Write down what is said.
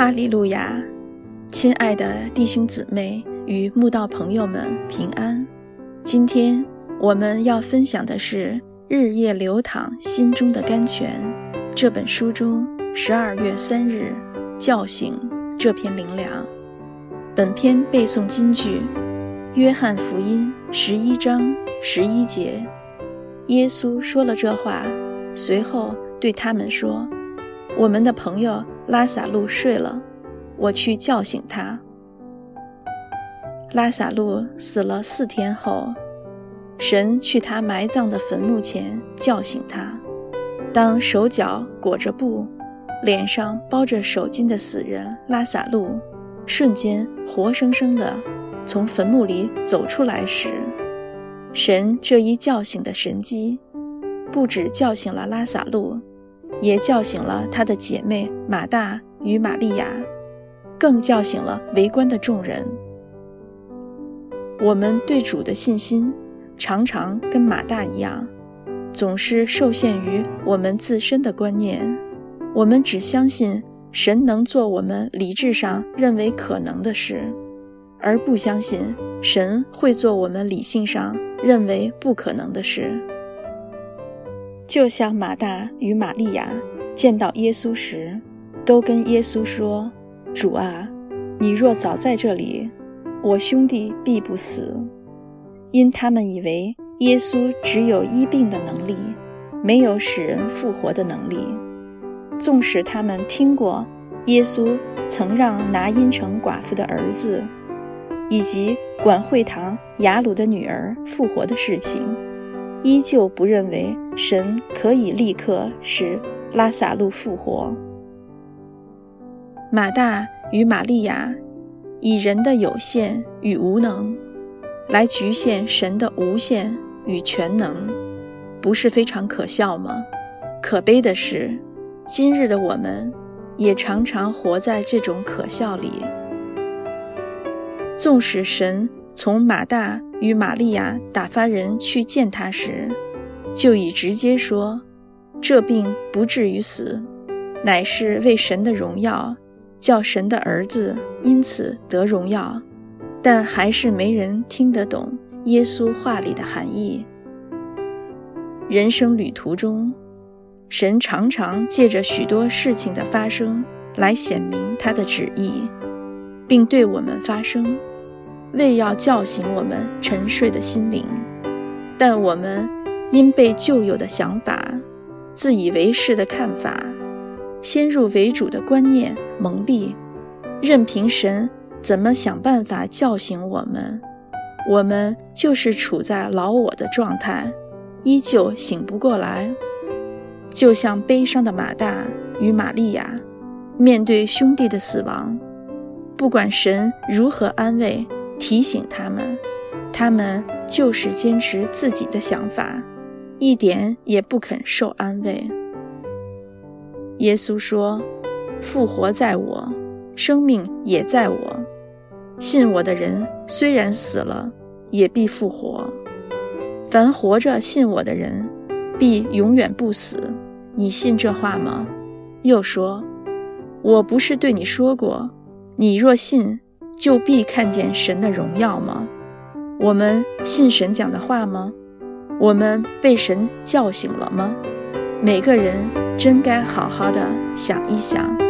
哈利路亚，亲爱的弟兄姊妹与慕道朋友们平安。今天我们要分享的是《日夜流淌心中的甘泉》这本书中十二月三日叫醒这篇灵粮。本篇背诵金句：《约翰福音》十一章十一节。耶稣说了这话，随后对他们说：“我们的朋友。”拉萨路睡了，我去叫醒他。拉萨路死了四天后，神去他埋葬的坟墓前叫醒他。当手脚裹着布，脸上包着手巾的死人拉萨路瞬间活生生的从坟墓里走出来时，神这一叫醒的神迹，不止叫醒了拉萨路。也叫醒了他的姐妹马大与玛利亚，更叫醒了围观的众人。我们对主的信心，常常跟马大一样，总是受限于我们自身的观念。我们只相信神能做我们理智上认为可能的事，而不相信神会做我们理性上认为不可能的事。就像马大与玛利亚见到耶稣时，都跟耶稣说：“主啊，你若早在这里，我兄弟必不死。”因他们以为耶稣只有医病的能力，没有使人复活的能力。纵使他们听过耶稣曾让拿因城寡妇的儿子，以及管会堂雅鲁的女儿复活的事情。依旧不认为神可以立刻使拉萨路复活。马大与玛利亚以人的有限与无能来局限神的无限与全能，不是非常可笑吗？可悲的是，今日的我们也常常活在这种可笑里。纵使神。从马大与玛利亚打发人去见他时，就已直接说：“这病不至于死，乃是为神的荣耀，叫神的儿子因此得荣耀。”但还是没人听得懂耶稣话里的含义。人生旅途中，神常常借着许多事情的发生来显明他的旨意，并对我们发声。为要叫醒我们沉睡的心灵，但我们因被旧有的想法、自以为是的看法、先入为主的观念蒙蔽，任凭神怎么想办法叫醒我们，我们就是处在老我的状态，依旧醒不过来。就像悲伤的马大与玛利亚，面对兄弟的死亡，不管神如何安慰。提醒他们，他们就是坚持自己的想法，一点也不肯受安慰。耶稣说：“复活在我，生命也在我。信我的人，虽然死了，也必复活。凡活着信我的人，必永远不死。你信这话吗？”又说：“我不是对你说过，你若信。”就必看见神的荣耀吗？我们信神讲的话吗？我们被神叫醒了吗？每个人真该好好的想一想。